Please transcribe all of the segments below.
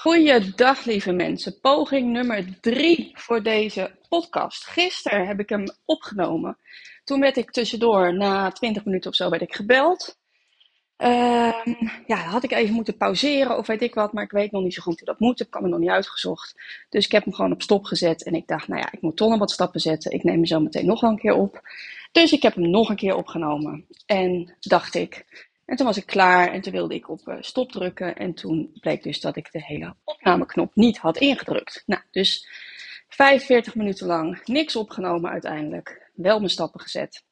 Goeiedag, lieve mensen. Poging nummer drie voor deze podcast. Gisteren heb ik hem opgenomen. Toen werd ik tussendoor, na 20 minuten of zo, werd ik gebeld. Ehm, ja, had ik even moeten pauzeren of weet ik wat, maar ik weet nog niet zo goed hoe dat moet. Ik heb me nog niet uitgezocht. Dus ik heb hem gewoon op stop gezet en ik dacht, nou ja, ik moet toch nog wat stappen zetten. Ik neem hem zo meteen nog wel een keer op. Dus ik heb hem nog een keer opgenomen. En dacht ik, en toen was ik klaar en toen wilde ik op eh, stop drukken. En toen bleek dus dat ik de hele opnameknop niet had ingedrukt. Nou, dus 45 minuten lang niks opgenomen uiteindelijk. Wel mijn stappen gezet.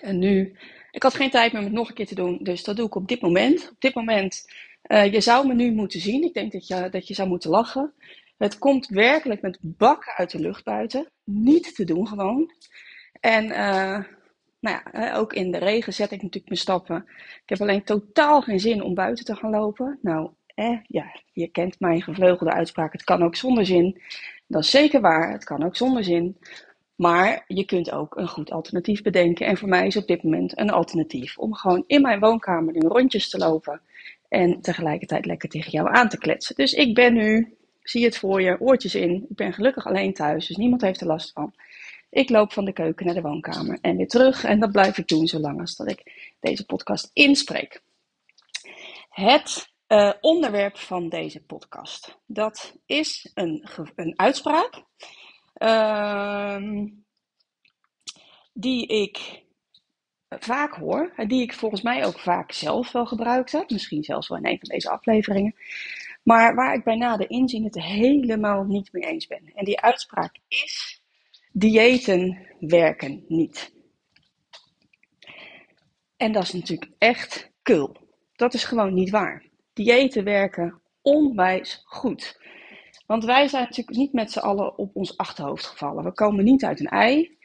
En nu, ik had geen tijd meer om het nog een keer te doen. Dus dat doe ik op dit moment. Op dit moment, uh, je zou me nu moeten zien. Ik denk dat je, dat je zou moeten lachen. Het komt werkelijk met bakken uit de lucht buiten. Niet te doen gewoon. En... Uh, nou ja, ook in de regen zet ik natuurlijk mijn stappen. Ik heb alleen totaal geen zin om buiten te gaan lopen. Nou, eh, ja, je kent mijn gevleugelde uitspraak. Het kan ook zonder zin. Dat is zeker waar. Het kan ook zonder zin. Maar je kunt ook een goed alternatief bedenken. En voor mij is op dit moment een alternatief om gewoon in mijn woonkamer nu rondjes te lopen. En tegelijkertijd lekker tegen jou aan te kletsen. Dus ik ben nu, zie het voor je, oortjes in. Ik ben gelukkig alleen thuis, dus niemand heeft er last van. Ik loop van de keuken naar de woonkamer en weer terug. En dat blijf ik doen zolang als dat ik deze podcast inspreek. Het uh, onderwerp van deze podcast, dat is een, een uitspraak. Uh, die ik vaak hoor, die ik volgens mij ook vaak zelf wel gebruikt misschien zelfs wel in een van deze afleveringen, maar waar ik bij nader inzien het helemaal niet mee eens ben. En die uitspraak is diëten werken niet. En dat is natuurlijk echt kul. Dat is gewoon niet waar. Diëten werken onwijs goed. Want wij zijn natuurlijk niet met z'n allen op ons achterhoofd gevallen. We komen niet uit een ei.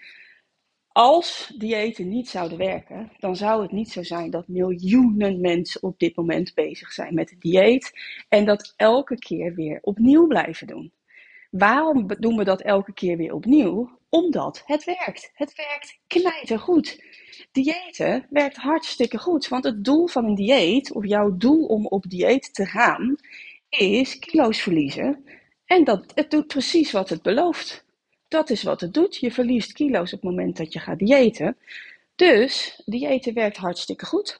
Als diëten niet zouden werken, dan zou het niet zo zijn dat miljoenen mensen op dit moment bezig zijn met het dieet en dat elke keer weer opnieuw blijven doen. Waarom doen we dat elke keer weer opnieuw? Omdat het werkt. Het werkt knijtergoed. Diëten werkt hartstikke goed. Want het doel van een dieet, of jouw doel om op dieet te gaan, is kilo's verliezen. En dat, het doet precies wat het belooft. Dat is wat het doet. Je verliest kilo's op het moment dat je gaat diëten. Dus diëten werkt hartstikke goed.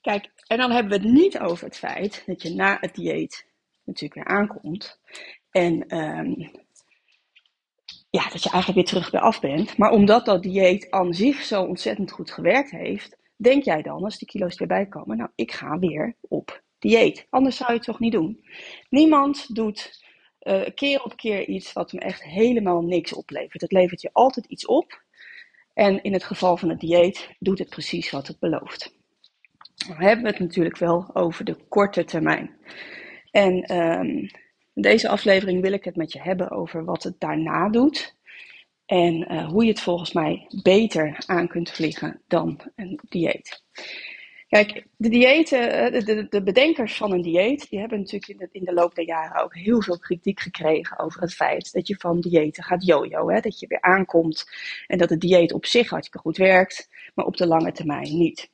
Kijk, en dan hebben we het niet over het feit dat je na het dieet natuurlijk weer aankomt. En um, ja, dat je eigenlijk weer terug bij af bent. Maar omdat dat dieet aan zich zo ontzettend goed gewerkt heeft, denk jij dan, als die kilo's erbij komen, nou, ik ga weer op dieet. Anders zou je het toch niet doen. Niemand doet uh, keer op keer iets wat hem echt helemaal niks oplevert. Het levert je altijd iets op. En in het geval van het dieet doet het precies wat het belooft. Dan hebben we het natuurlijk wel over de korte termijn. En um, in deze aflevering wil ik het met je hebben over wat het daarna doet. En uh, hoe je het volgens mij beter aan kunt vliegen dan een dieet. Kijk, de diëten, eh, de, de, bedenkers van een dieet, die hebben natuurlijk in de, in de loop der jaren ook heel veel kritiek gekregen over het feit dat je van diëten gaat jojo. Dat je weer aankomt en dat het dieet op zich hartstikke goed werkt, maar op de lange termijn niet.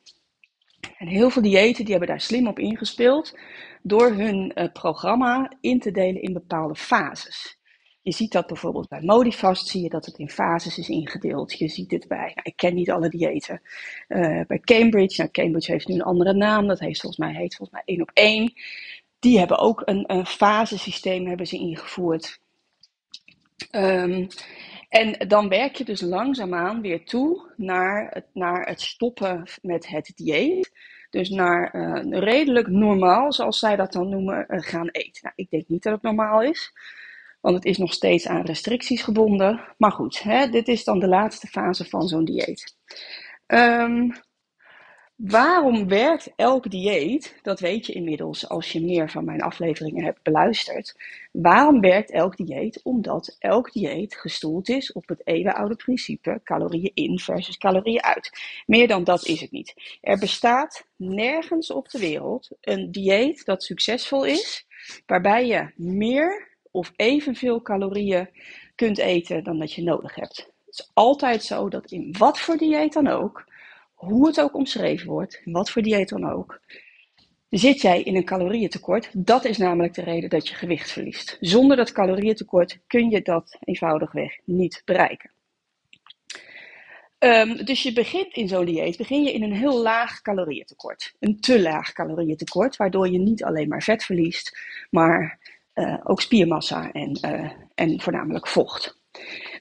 En heel veel diëten die hebben daar slim op ingespeeld door hun uh, programma in te delen in bepaalde fases. Je ziet dat bijvoorbeeld bij Modifast, zie je dat het in fases is ingedeeld. Je ziet het bij, nou, ik ken niet alle diëten, uh, bij Cambridge. Nou, Cambridge heeft nu een andere naam, dat heeft volgens mij, heet volgens mij één op één. Die hebben ook een, een fasesysteem hebben ze ingevoerd. Um, en dan werk je dus langzaamaan weer toe naar het, naar het stoppen met het dieet. Dus naar uh, redelijk normaal, zoals zij dat dan noemen, uh, gaan eten. Nou, ik denk niet dat het normaal is, want het is nog steeds aan restricties gebonden. Maar goed, hè, dit is dan de laatste fase van zo'n dieet. Um, Waarom werkt elk dieet? Dat weet je inmiddels als je meer van mijn afleveringen hebt beluisterd. Waarom werkt elk dieet? Omdat elk dieet gestoeld is op het eeuwenoude principe calorieën in versus calorieën uit. Meer dan dat is het niet. Er bestaat nergens op de wereld een dieet dat succesvol is, waarbij je meer of evenveel calorieën kunt eten dan dat je nodig hebt. Het is altijd zo dat in wat voor dieet dan ook hoe het ook omschreven wordt, wat voor dieet dan ook, zit jij in een calorieëntekort. Dat is namelijk de reden dat je gewicht verliest. Zonder dat calorieëntekort kun je dat eenvoudigweg niet bereiken. Um, dus je begint in zo'n dieet, begin je in een heel laag calorieëntekort. Een te laag calorieëntekort, waardoor je niet alleen maar vet verliest, maar uh, ook spiermassa en, uh, en voornamelijk vocht.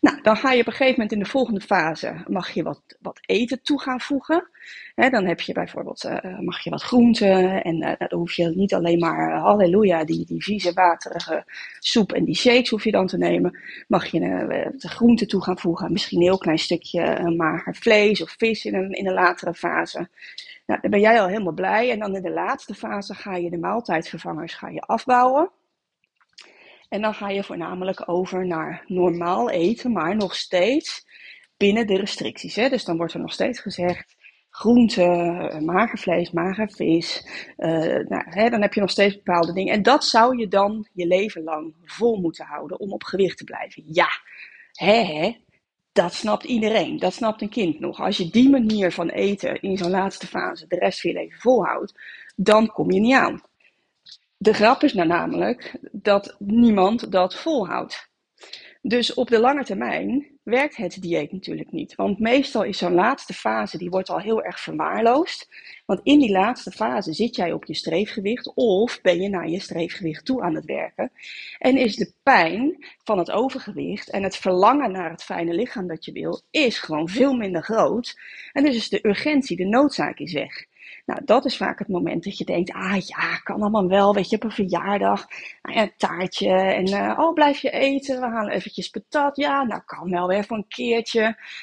Nou, dan ga je op een gegeven moment in de volgende fase, mag je wat, wat eten toe gaan voegen. dan heb je bijvoorbeeld, uh, mag je wat groenten en uh, dan hoef je niet alleen maar, halleluja, die, die vieze waterige soep en die shakes hoef je dan te nemen. Mag je de groenten toe gaan voegen, misschien een heel klein stukje mager vlees of vis in een, in latere fase. Nou, dan ben jij al helemaal blij en dan in de laatste fase ga je de maaltijdvervangers ga je afbouwen. En dan ga je voornamelijk over naar normaal eten, maar nog steeds binnen de restricties. Hè? Dus dan wordt er nog steeds gezegd: groente, eh, mager vlees, mager vis. Uh, nou, hè, dan heb je nog steeds bepaalde dingen. En dat zou je dan je leven lang vol moeten houden om op gewicht te blijven. Ja, hè, hè. Dat snapt iedereen. Dat snapt een kind nog. Als je die manier van eten in zo'n laatste fase de rest van je leven volhoudt, dan kom je niet aan. De grap is nou namelijk dat niemand dat volhoudt. Dus op de lange termijn werkt het dieet natuurlijk niet. Want meestal is zo'n laatste fase, die wordt al heel erg verwaarloosd. Want in die laatste fase zit jij op je streefgewicht of ben je naar je streefgewicht toe aan het werken. En is de pijn van het overgewicht en het verlangen naar het fijne lichaam dat je wil, is gewoon veel minder groot. En dus is de urgentie, de noodzaak is weg. Nou, dat is vaak het moment dat je denkt, ah ja, kan allemaal wel, weet je, op een verjaardag, nou ja, een taartje en uh, oh, blijf je eten, we halen eventjes patat, ja, nou kan wel weer voor een keertje.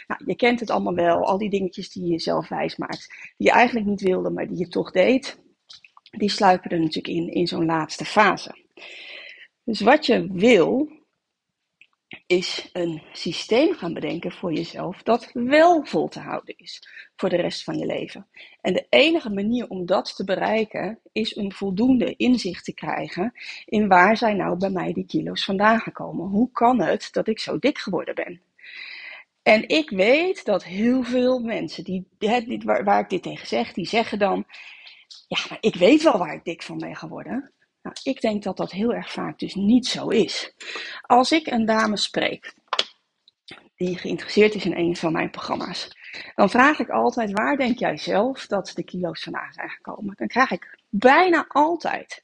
Nou, je kent het allemaal wel, al die dingetjes die je jezelf wijs maakt, die je eigenlijk niet wilde, maar die je toch deed, die sluipen er natuurlijk in, in zo'n laatste fase. Dus wat je wil, is een systeem gaan bedenken voor jezelf dat wel vol te houden is voor de rest van je leven. En de enige manier om dat te bereiken is om voldoende inzicht te krijgen in waar zijn nou bij mij die kilo's vandaan gekomen. Hoe kan het dat ik zo dik geworden ben? En ik weet dat heel veel mensen die, waar ik dit tegen zeg, die zeggen dan: Ja, maar ik weet wel waar ik dik van ben geworden. Nou, ik denk dat dat heel erg vaak dus niet zo is. Als ik een dame spreek die geïnteresseerd is in een van mijn programma's, dan vraag ik altijd: waar denk jij zelf dat de kilo's vandaan zijn gekomen? Dan krijg ik bijna altijd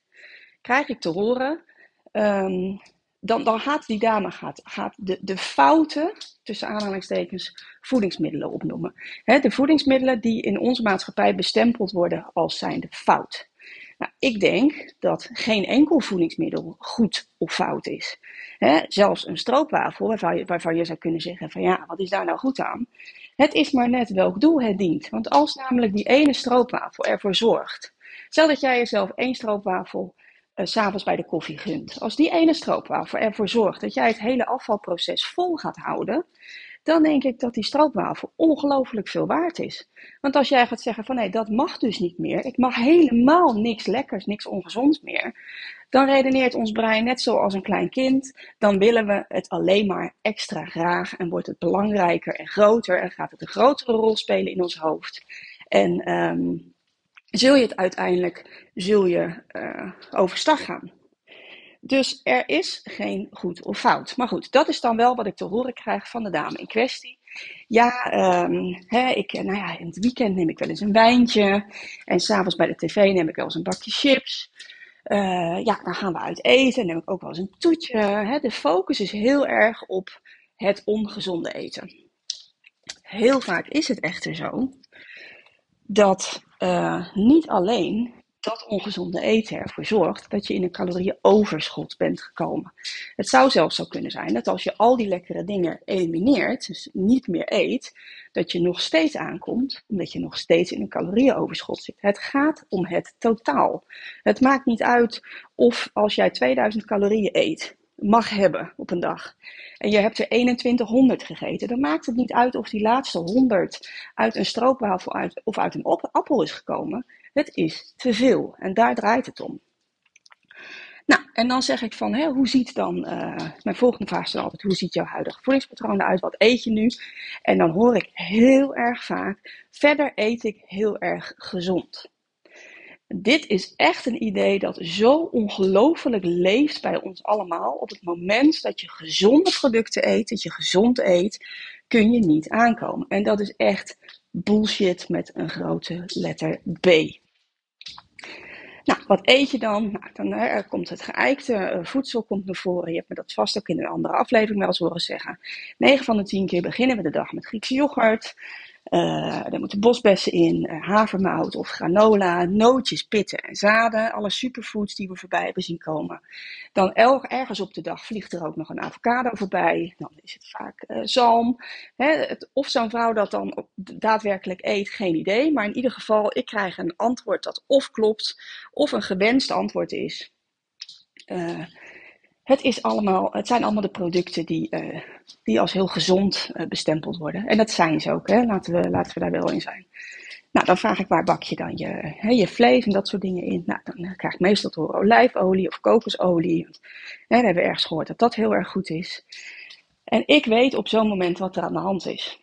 krijg ik te horen. Um, dan, dan gaat die dame gaat, gaat de, de fouten, tussen aanhalingstekens, voedingsmiddelen opnoemen. de voedingsmiddelen die in onze maatschappij bestempeld worden als zijnde fout. Nou, ik denk dat geen enkel voedingsmiddel goed of fout is. zelfs een stroopwafel, waarvan je, waarvan je zou kunnen zeggen van ja, wat is daar nou goed aan? Het is maar net welk doel het dient. Want als namelijk die ene stroopwafel ervoor zorgt. Stel dat jij jezelf één stroopwafel uh, s'avonds bij de koffie gunt. Als die ene stroopwafel ervoor zorgt dat jij het hele afvalproces vol gaat houden, dan denk ik dat die stroopwafel ongelooflijk veel waard is. Want als jij gaat zeggen van nee, dat mag dus niet meer, ik mag helemaal niks lekkers, niks ongezonds meer, dan redeneert ons brein net zoals een klein kind. Dan willen we het alleen maar extra graag en wordt het belangrijker en groter en gaat het een grotere rol spelen in ons hoofd. En um, zul je het uiteindelijk zul je, uh, overstag gaan. Dus er is geen goed of fout. Maar goed, dat is dan wel wat ik te horen krijg van de dame in kwestie. Ja, hè, ik, nou ja, in het weekend neem ik wel eens een wijntje. En s'avonds bij de tv neem ik wel eens een bakje chips. Uh, ja, dan gaan we uit eten. Neem ik ook wel eens een toetje. De focus is heel erg op het ongezonde eten. Heel vaak is het echter zo dat uh, niet alleen dat ongezonde eten ervoor zorgt dat je in een calorieoverschot bent gekomen. Het zou zelfs zo kunnen zijn dat als je al die lekkere dingen elimineert, dus niet meer eet, dat je nog steeds aankomt, omdat je nog steeds in een calorieoverschot zit. Het gaat om het totaal. Het maakt niet uit of als jij 2000 calorieën eet, mag hebben op een dag. En je hebt er 2100 gegeten. Dan maakt het niet uit of die laatste 100 uit een stroopwafel uit, of uit een appel is gekomen. Het is te veel en daar draait het om. Nou, en dan zeg ik van, hoe ziet dan, uh, mijn volgende vraag is dan altijd, hoe ziet jouw huidige voedingspatroon eruit? Wat eet je nu? En dan hoor ik heel erg vaak, verder eet ik heel erg gezond. Dit is echt een idee dat zo ongelooflijk leeft bij ons allemaal. Op het moment dat je gezonde producten eet, dat je gezond eet, kun je niet aankomen. En dat is echt bullshit met een grote letter B. Nou, wat eet je dan? Nou, dan komt het geëikte uh, voedsel komt naar voren. Je hebt me dat vast ook in een andere aflevering wel eens horen zeggen. 9 van de 10 keer beginnen we de dag met Griekse yoghurt. Uh, er moeten bosbessen in, uh, havermout of granola, nootjes, pitten en zaden. Alle superfoods die we voorbij hebben zien komen. Dan ergens op de dag vliegt er ook nog een avocado voorbij. Dan is het vaak uh, zalm. Hè, het, of zo'n vrouw dat dan daadwerkelijk eet, geen idee. Maar in ieder geval, ik krijg een antwoord dat of klopt, of een gewenst antwoord is. Het, is allemaal, het zijn allemaal de producten die, uh, die als heel gezond uh, bestempeld worden. En dat zijn ze ook, hè? Laten, we, laten we daar wel in zijn. Nou, dan vraag ik waar bak je dan je, hè, je vlees en dat soort dingen in. Nou, dan krijg ik meestal door olijfolie of kokosolie. We hebben ergens gehoord dat dat heel erg goed is. En ik weet op zo'n moment wat er aan de hand is.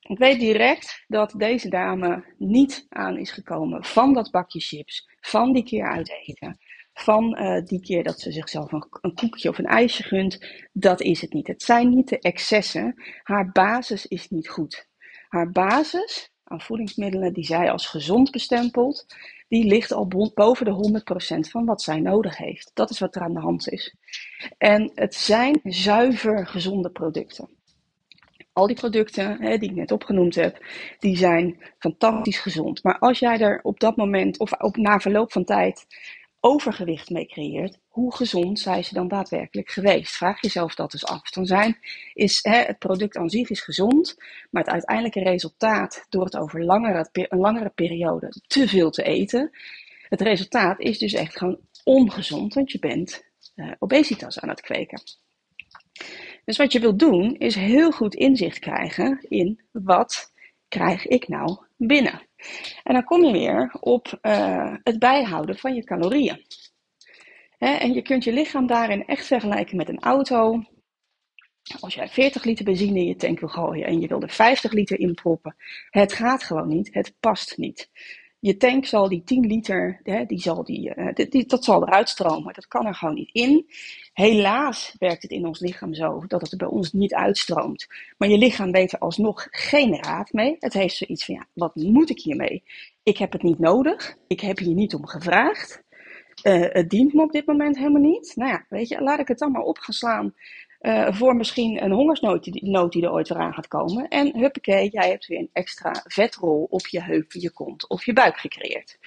Ik weet direct dat deze dame niet aan is gekomen van dat bakje chips, van die keer uit eten van uh, die keer dat ze zichzelf een, een, koekje of een ijsje gunt. Dat is het niet. Het zijn niet de excessen. Haar basis is niet goed. Haar basis aan voedingsmiddelen die zij als gezond bestempelt, die ligt al boven de 100% van wat zij nodig heeft. Dat is wat er aan de hand is. En het zijn zuiver gezonde producten. Al die producten hè, die ik net opgenoemd heb, die zijn fantastisch gezond. Maar als jij er op dat moment of op, na verloop van tijd overgewicht mee creëert, hoe gezond zijn ze dan daadwerkelijk geweest? Vraag jezelf dat eens af. Dan zijn, is, hè, het product aan zich is gezond, maar het uiteindelijke resultaat door het over langere, een langere periode te veel te eten, het resultaat is dus echt gewoon ongezond, want je bent uh, obesitas aan het kweken. Dus wat je wilt doen, is heel goed inzicht krijgen in wat krijg ik nou binnen. En dan kom je weer op uh, het bijhouden van je calorieën. en je kunt je lichaam daarin echt vergelijken met een auto. Als jij 40 liter benzine in je tank wil gooien en je wil er 50 liter in proppen, het gaat gewoon niet, het past niet. Je tank zal die 10 liter, hè, die zal die, uh, die, dat zal eruit stromen. Dat kan er gewoon niet in. Helaas werkt het in ons lichaam zo dat het bij ons niet uitstroomt. Maar je lichaam weet er alsnog geen raad mee. Het heeft zoiets van, ja, wat moet ik hiermee? Ik heb het niet nodig. Ik heb hier niet om gevraagd. Uh, het dient me op dit moment helemaal niet. Nou ja, weet je, laat ik het dan maar op gaan slaan uh, voor misschien een hongersnood die, nood die er ooit weer aan gaat komen. En huppakee, jij hebt weer een extra vetrol op je heup, je kont of je buik gecreëerd.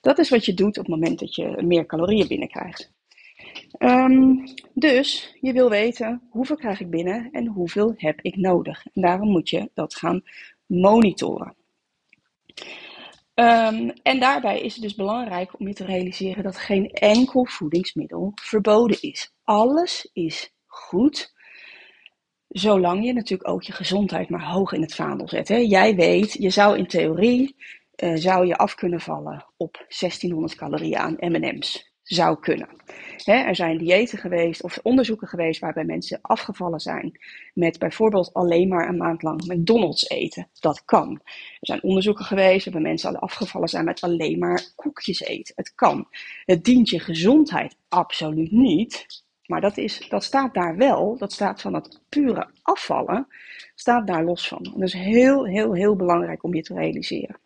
Dat is wat je doet op het moment dat je meer calorieën binnenkrijgt. Um, dus je wil weten hoeveel krijg ik binnen en hoeveel heb ik nodig. En daarom moet je dat gaan monitoren. Um, en daarbij is het dus belangrijk om je te realiseren dat geen enkel voedingsmiddel verboden is. Alles is goed. Zolang je natuurlijk ook je gezondheid maar hoog in het vaandel zet. Hè. Jij weet, je zou in theorie uh, zou je af kunnen vallen op 1600 calorieën aan M&M's. Zou kunnen. Hè, er zijn diëten geweest of onderzoeken geweest waarbij mensen afgevallen zijn met bijvoorbeeld alleen maar een maand lang McDonald's eten. Dat kan. Er zijn onderzoeken geweest waarbij mensen afgevallen zijn met alleen maar koekjes eten. Het kan. Het dient je gezondheid absoluut niet. Maar dat, is, dat staat daar wel, dat staat van het pure afvallen, staat daar los van. dat is heel, heel, heel belangrijk om je te realiseren.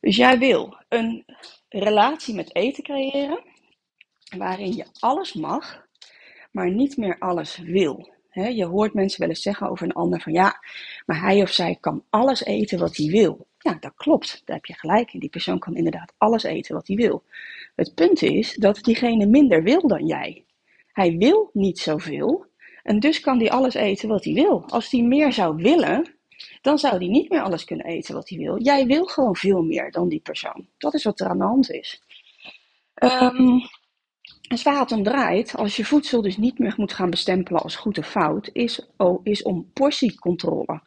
Dus jij wil een relatie met eten creëren, waarin je alles mag, maar niet meer alles wil. je hoort mensen wel eens zeggen over een ander van ja, maar hij of zij kan alles eten wat hij wil. Ja, dat klopt, daar heb je gelijk in. Die persoon kan inderdaad alles eten wat hij wil. Het punt is dat diegene minder wil dan jij. Hij wil niet zoveel en dus kan hij alles eten wat hij wil. Als hij meer zou willen, dan zou hij niet meer alles kunnen eten wat hij wil. Jij wil gewoon veel meer dan die persoon. Dat is wat er aan de hand is. Um, dus waar het om draait, als je voedsel dus niet meer moet gaan bestempelen als goed of fout, is, oh, is om portiecontrole.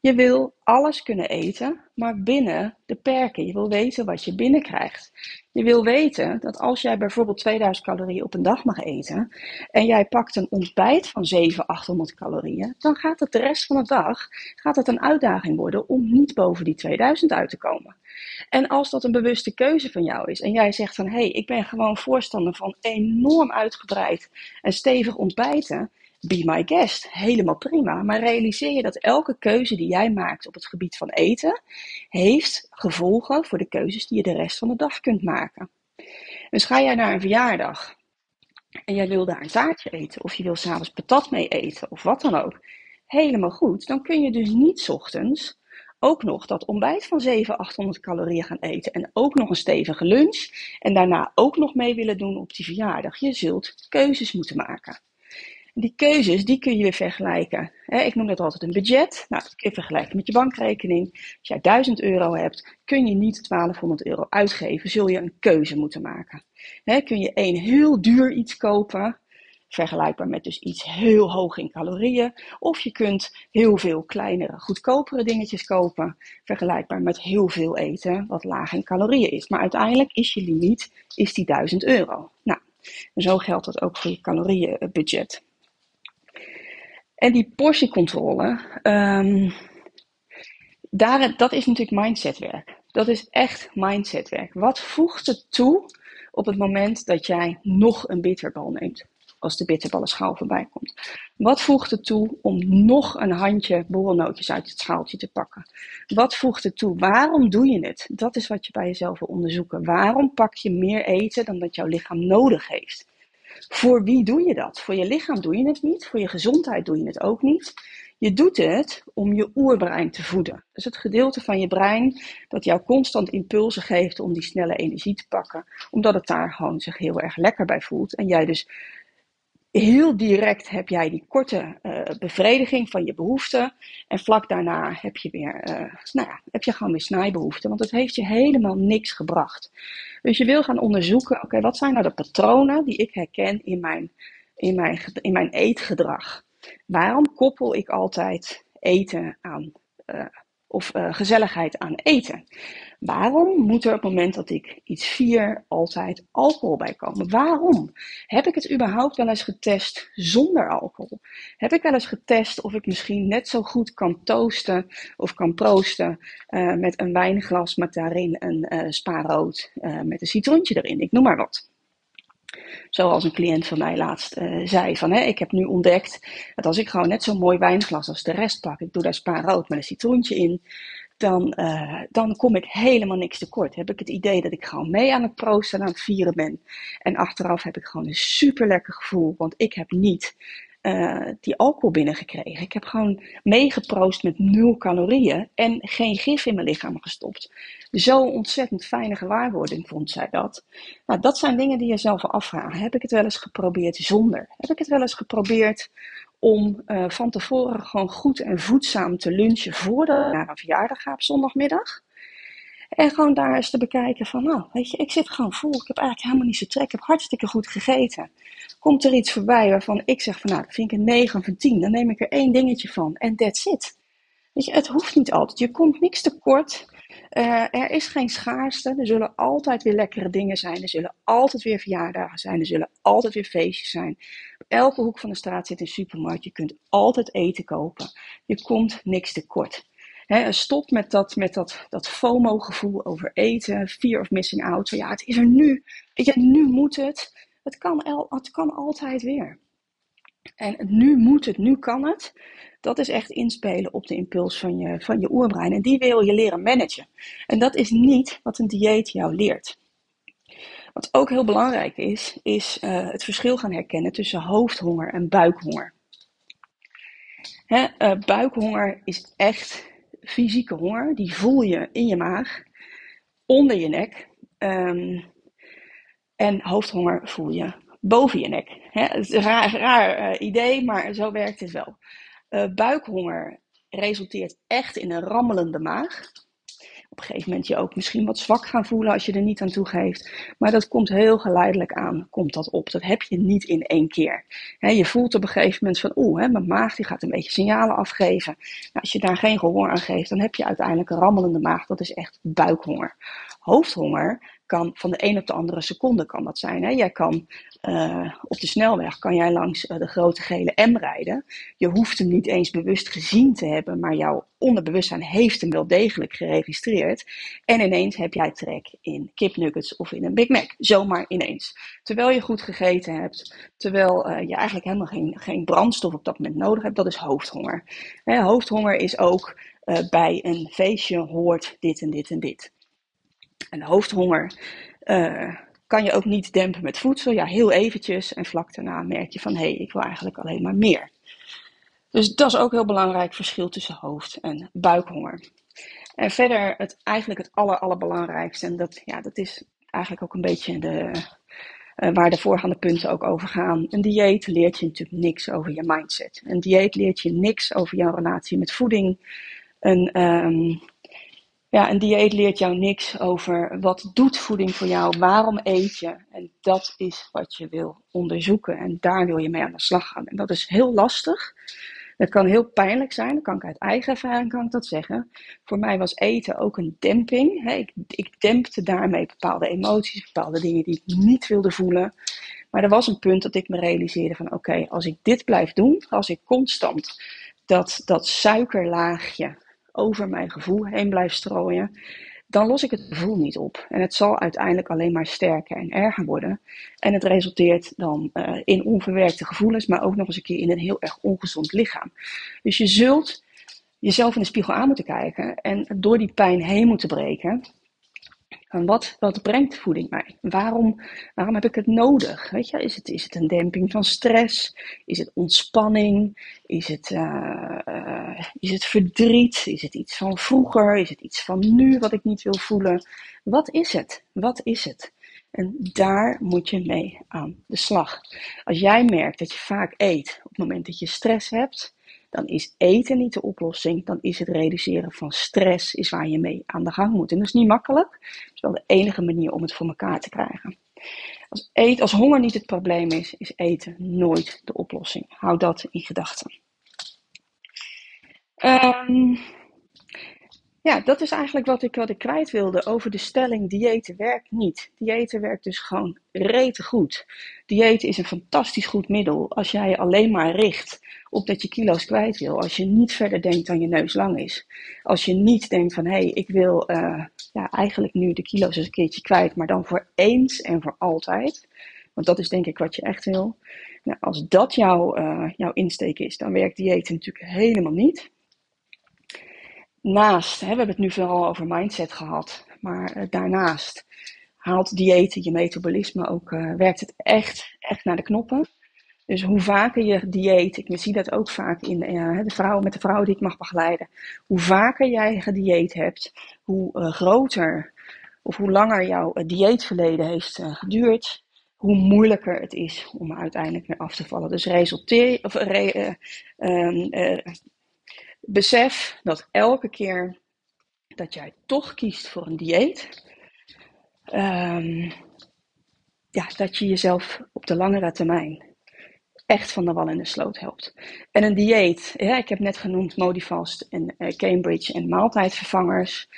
Je wil alles kunnen eten, maar binnen de perken. Je wil weten wat je binnenkrijgt. Je wil weten dat als jij bijvoorbeeld 2000 calorieën op een dag mag eten en jij pakt een ontbijt van 700, 800 calorieën, dan gaat het de rest van de dag gaat het een uitdaging worden om niet boven die 2000 uit te komen. En als dat een bewuste keuze van jou is en jij zegt van hé, hey, ik ben gewoon voorstander van enorm uitgebreid en stevig ontbijten, be my guest. Helemaal prima. Maar realiseer je dat elke keuze die jij maakt op het gebied van eten, heeft gevolgen voor de keuzes die je de rest van de dag kunt maken. Dus ga jij naar een verjaardag en jij wil daar een taartje eten, of je wil s'avonds patat mee eten, of wat dan ook. Helemaal goed. Dan kun je dus niet ochtends ook nog dat ontbijt van 700, 800 calorieën gaan eten. En ook nog een stevige lunch. En daarna ook nog mee willen doen op die verjaardag. Je zult keuzes moeten maken. Die keuzes, die kun je weer vergelijken. Ik noem dat altijd een budget. Nou, dat kun je vergelijken met je bankrekening. Als jij 1000 euro hebt, kun je niet 1200 euro uitgeven. Zul je een keuze moeten maken. Kun je één heel duur iets kopen, vergelijkbaar met dus iets heel hoog in calorieën. Of je kunt heel veel kleinere, goedkopere dingetjes kopen, vergelijkbaar met heel veel eten wat laag in calorieën is. Maar uiteindelijk is je limiet is die 1000 euro. Nou, zo geldt dat ook voor je calorieënbudget. En die portiecontrole, um, daar, dat is natuurlijk mindsetwerk. Dat is echt mindsetwerk. Wat voegt het toe op het moment dat jij nog een bitterbal neemt? Als de bitterballenschaal voorbij komt. Wat voegt het toe om nog een handje borrelnootjes uit het schaaltje te pakken? Wat voegt het toe? Waarom doe je het? Dat is wat je bij jezelf wil onderzoeken. Waarom pak je meer eten dan dat jouw lichaam nodig heeft? Voor wie doe je dat? Voor je lichaam doe je het niet, voor je gezondheid doe je het ook niet. Je doet het om je oerbrein te voeden. Dus het gedeelte van je brein dat jou constant impulsen geeft om die snelle energie te pakken, omdat het daar gewoon zich heel erg lekker bij voelt. En jij dus heel direct heb jij die korte uh, bevrediging van je behoeften. En vlak daarna heb je weer, uh, nou ja, heb je gewoon weer snijbehoeften. Want het heeft je helemaal niks gebracht. Dus je wil gaan onderzoeken, oké, wat zijn nou de patronen die ik herken in mijn, in, mijn, in mijn eetgedrag? Waarom koppel ik altijd eten aan, uh, of gezelligheid aan eten? Waarom moet er op het moment dat ik iets vier altijd alcohol bij komen? Waarom? Heb ik het überhaupt wel eens getest zonder alcohol? Heb ik wel eens getest of ik misschien net zo goed kan toasten of kan proosten uh, met een wijnglas met daarin een uh, spaarrood met een citroentje erin? Ik noem maar wat. Zoals een cliënt van mij laatst uh, zei: van, hè, Ik heb nu ontdekt dat als ik gewoon net zo'n mooi wijnglas als de rest pak, ik doe daar spaarrood met een citroentje in, dan, uh, dan kom ik helemaal niks tekort. Heb ik het idee dat ik gewoon mee aan het proosten en aan het vieren ben. En achteraf heb ik gewoon een super lekker gevoel, want ik heb niet uh, die alcohol binnengekregen. Ik heb gewoon meegeproost met nul calorieën en geen gif in mijn lichaam gestopt. Zo'n ontzettend fijne gewaarwording vond zij dat. Nou, dat zijn dingen die je zelf afvragen. Heb ik het wel eens geprobeerd zonder? Heb ik het wel eens geprobeerd om uh, van tevoren gewoon goed en voedzaam te lunchen voordat ik naar een verjaardag ga op zondagmiddag. En gewoon daar eens te bekijken van, nou, weet je, ik zit gewoon vol. Ik heb eigenlijk helemaal niet zo trek. Ik heb hartstikke goed gegeten. Komt er iets voorbij waarvan ik zeg van, nou, dat vind ik een 9 van 10. Dan neem ik er één dingetje van en that's it. Weet je, het hoeft niet altijd. Je komt niks tekort. Uh, er is geen schaarste. Er zullen altijd weer lekkere dingen zijn. Er zullen altijd weer verjaardagen zijn. Er zullen altijd weer feestjes zijn. Op elke hoek van de straat zit een supermarkt. Je kunt altijd eten kopen. Je komt niks tekort. Stop met dat, met dat, dat FOMO-gevoel over eten, fear of missing out. ja, het is er nu. Weet je, nu moet het. Het kan, het kan altijd weer. En nu moet het, nu kan het. Dat is echt inspelen op de impuls van je, van je oerbrein. En die wil je leren managen. En dat is niet wat een dieet jou leert. Wat ook heel belangrijk is, is uh, het verschil gaan herkennen tussen hoofdhonger en buikhonger. Uh, buikhonger is echt fysieke honger. Die voel je in je maag, onder je nek. Um, en hoofdhonger voel je boven je nek. Hè? Het is een raar, raar uh, idee, maar zo werkt het wel. Uh, buikhonger resulteert echt in een rammelende maag. Op een gegeven moment je ook misschien wat zwak gaan voelen als je er niet aan toegeeft. Maar dat komt heel geleidelijk aan, komt dat op. Dat heb je niet in één keer. je voelt op een gegeven moment van, oeh, mijn maag die gaat een beetje signalen afgeven. Nou, als je daar geen gehoor aan geeft, dan heb je uiteindelijk een rammelende maag. Dat is echt buikhonger. Hoofdhonger kan van de een op de andere seconde kan dat zijn. Hè? Jij kan uh, op de snelweg kan jij langs uh, de grote gele M rijden. Je hoeft hem niet eens bewust gezien te hebben, maar jouw onderbewustzijn heeft hem wel degelijk geregistreerd. En ineens heb jij trek in kipnuggets of in een Big Mac. Zomaar ineens. Terwijl je goed gegeten hebt, terwijl uh, je eigenlijk helemaal geen, geen brandstof op dat moment nodig hebt. Dat is hoofdhonger. Hè, hoofdhonger is ook bij een feestje hoort dit en dit en dit. En hoofdhonger uh, kan je ook niet dempen met voedsel. Ja, heel eventjes. En vlak daarna merk je van, hé, hey, ik wil eigenlijk alleen maar meer. Dus dat is ook heel belangrijk verschil tussen hoofd- en buikhonger. En verder het, eigenlijk het aller, allerbelangrijkste. En dat, ja, dat is eigenlijk ook een beetje de, uh, waar de voorgaande punten ook over gaan. Een dieet leert je natuurlijk niks over je mindset. Een dieet leert je niks over jouw relatie met voeding. Een, um, ja, een dieet leert jou niks over wat doet voeding voor jou, waarom eet je. En dat is wat je wil onderzoeken en daar wil je mee aan de slag gaan. En dat is heel lastig. Dat kan heel pijnlijk zijn, dat kan ik uit eigen ervaring kan ik dat zeggen. Voor mij was eten ook een demping. Ik, ik dempte daarmee bepaalde emoties, bepaalde dingen die ik niet wilde voelen. Maar er was een punt dat ik me realiseerde van oké, als ik dit blijf doen, als ik constant dat, dat suikerlaagje over mijn gevoel heen blijf strooien, dan los ik het gevoel niet op. En het zal uiteindelijk alleen maar sterker en erger worden. En het resulteert dan uh, in onverwerkte gevoelens, maar ook nog eens een keer in een heel erg ongezond lichaam. Dus je zult jezelf in de spiegel aan moeten kijken en door die pijn heen moeten breken. En wat, wat brengt voeding mij? Waarom, waarom heb ik het nodig? Weet je, is, het, is het een demping van stress? Is het ontspanning? Is het, uh, uh, is het verdriet? Is het iets van vroeger? Is het iets van nu wat ik niet wil voelen? Wat is het? Wat is het? En daar moet je mee aan de slag. Als jij merkt dat je vaak eet op het moment dat je stress hebt, dan is eten niet de oplossing. Dan is het reduceren van stress is waar je mee aan de gang moet. En dat is niet makkelijk. Het is wel de enige manier om het voor elkaar te krijgen. Als, eet, als honger niet het probleem is, is eten nooit de oplossing. Hou dat in gedachten. Um, ja, dat is eigenlijk wat ik, wat ik kwijt wilde over de stelling: diëten werkt niet. Diëten werkt dus gewoon rete goed. Diëten is een fantastisch goed middel als jij je alleen maar richt op dat je kilo's kwijt wil. Als je niet verder denkt dan je neus lang is. Als je niet denkt van hé, hey, ik wil uh, ja, eigenlijk nu de kilo's eens een keertje kwijt, maar dan voor eens en voor altijd. Want dat is denk ik wat je echt wil. Nou, als dat jouw, uh, jouw insteek is, dan werkt diëten natuurlijk helemaal niet naast, hè, we hebben het nu vooral over mindset gehad, maar uh, daarnaast haalt diëten je metabolisme ook, uh, werkt het echt, echt naar de knoppen. Dus hoe vaker je dieet, ik zie dat ook vaak in uh, de vrouwen, met de vrouwen die ik mag begeleiden, hoe vaker jij gedieet hebt, hoe groter of hoe langer jouw dieetverleden heeft geduurd, hoe moeilijker het is om uiteindelijk weer af te vallen. Dus resulteer, of, re, um, besef dat elke keer dat jij toch kiest voor een dieet, um, ja, dat je jezelf op de langere termijn echt van de wal in de sloot helpt. En een dieet, ja, ik heb net genoemd Modifast en uh, Cambridge en maaltijdvervangers.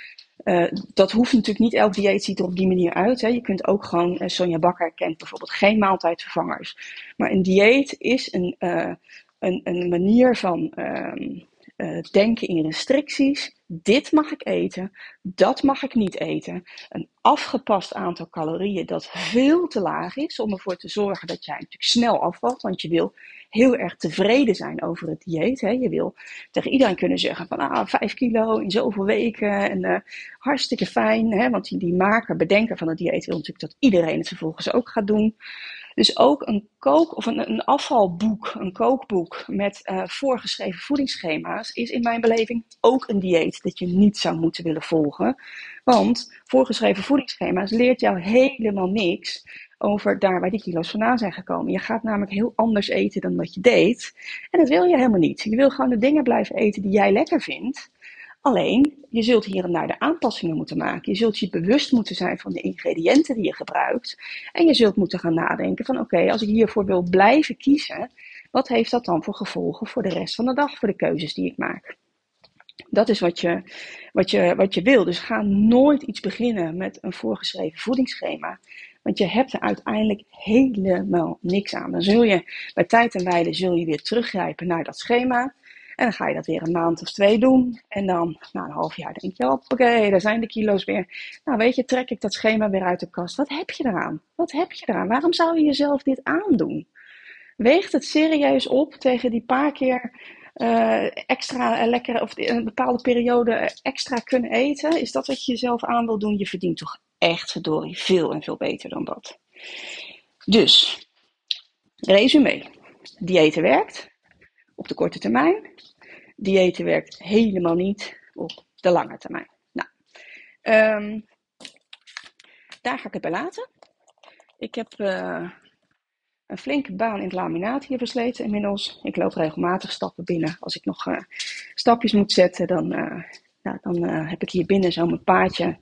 Uh, dat hoeft natuurlijk niet, elk dieet ziet er op die manier uit. Hè. Je kunt ook gewoon, uh, Sonja Bakker kent bijvoorbeeld geen maaltijdvervangers. Maar een dieet is een, een, een manier van um, uh, denken in restricties. Dit mag ik eten, dat mag ik niet eten. Een afgepast aantal calorieën dat veel te laag is om ervoor te zorgen dat jij natuurlijk snel afvalt. Want je wil heel erg tevreden zijn over het dieet. Hè. Je wil tegen iedereen kunnen zeggen van ah, 5 kilo in zoveel weken en uh, hartstikke fijn. Hè. Want die, die maker, bedenker van het dieet wil natuurlijk dat iedereen het vervolgens ook gaat doen. Dus ook een kook- of een, een afvalboek, een kookboek met uh, voorgeschreven voedingsschema's is in mijn beleving ook een dieet dat je niet zou moeten willen volgen. Want voorgeschreven voedingsschema's leert jou helemaal niks over daar waar die kilo's vandaan zijn gekomen. Je gaat namelijk heel anders eten dan wat je deed. En dat wil je helemaal niet. Je wil gewoon de dingen blijven eten die jij lekker vindt. Alleen, je zult hier en daar de aanpassingen moeten maken. Je zult je bewust moeten zijn van de ingrediënten die je gebruikt. En je zult moeten gaan nadenken van oké, als ik hiervoor wil blijven kiezen, wat heeft dat dan voor gevolgen voor de rest van de dag, voor de keuzes die ik maak? Dat is wat je, wat, je, wat je wil. Dus ga nooit iets beginnen met een voorgeschreven voedingsschema. Want je hebt er uiteindelijk helemaal niks aan. Dan zul je bij tijd en wijle zul je weer teruggrijpen naar dat schema. En dan ga je dat weer een maand of twee doen. En dan na een half jaar denk je, oké, daar zijn de kilo's weer. Nou weet je, trek ik dat schema weer uit de kast. Wat heb je eraan? Wat heb je eraan? Waarom zou je jezelf dit aandoen? Weegt het serieus op tegen die paar keer uh, extra lekker of een bepaalde periode extra kunnen eten? Is dat wat je jezelf aan wil doen? Je verdient toch echt verdorie veel en veel beter dan dat. Dus, resume. Diëten werkt op de korte termijn. Diëten werkt helemaal niet op de lange termijn. Nou, um, daar ga ik het bij laten. Ik heb uh, een flinke baan in het laminaat hier versleten inmiddels. Ik loop regelmatig stappen binnen. Als ik nog uh, stapjes moet zetten, dan, uh, nou, dan heb ik hier binnen zo mijn paadje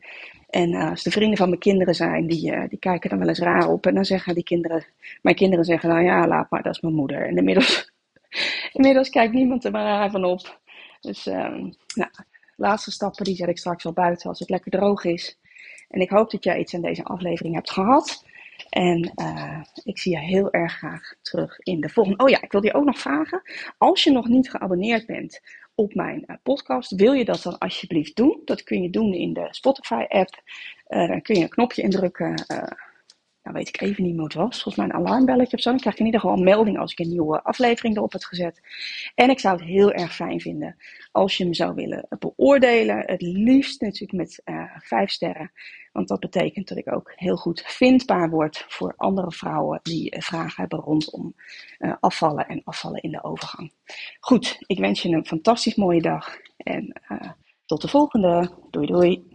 en als de vrienden van mijn kinderen zijn, die, die kijken dan wel eens raar op. En dan zeggen die kinderen, mijn kinderen zeggen, nou ja, laat maar, dat is mijn moeder. En inmiddels, inmiddels kijkt niemand er maar van op. Dus, um, nou, laatste stappen, die zet ik straks wel buiten als het lekker droog is. En ik hoop dat jij iets aan deze aflevering hebt gehad. En uh, ik zie je heel erg graag terug in de volgende. Oh ja, ik wil je ook nog vragen. Als je nog niet geabonneerd bent op mijn uh, podcast, wil je dat dan alsjeblieft doen? Dat kun je doen in de Spotify-app. Uh, dan kun je een knopje indrukken. Nou weet ik even niet meer het was. Volgens mij een alarmbelletje of zo. Dan krijg je in ieder geval een melding als ik een nieuwe aflevering erop heb gezet. En ik zou het heel erg fijn vinden als je me zou willen beoordelen. Het liefst natuurlijk met vijf sterren. Want dat betekent dat ik ook heel goed vindbaar word voor andere vrouwen die eh, vragen hebben rondom uh, afvallen en afvallen in de overgang. Goed, ik wens je een fantastisch mooie dag en tot de volgende. Doei doei.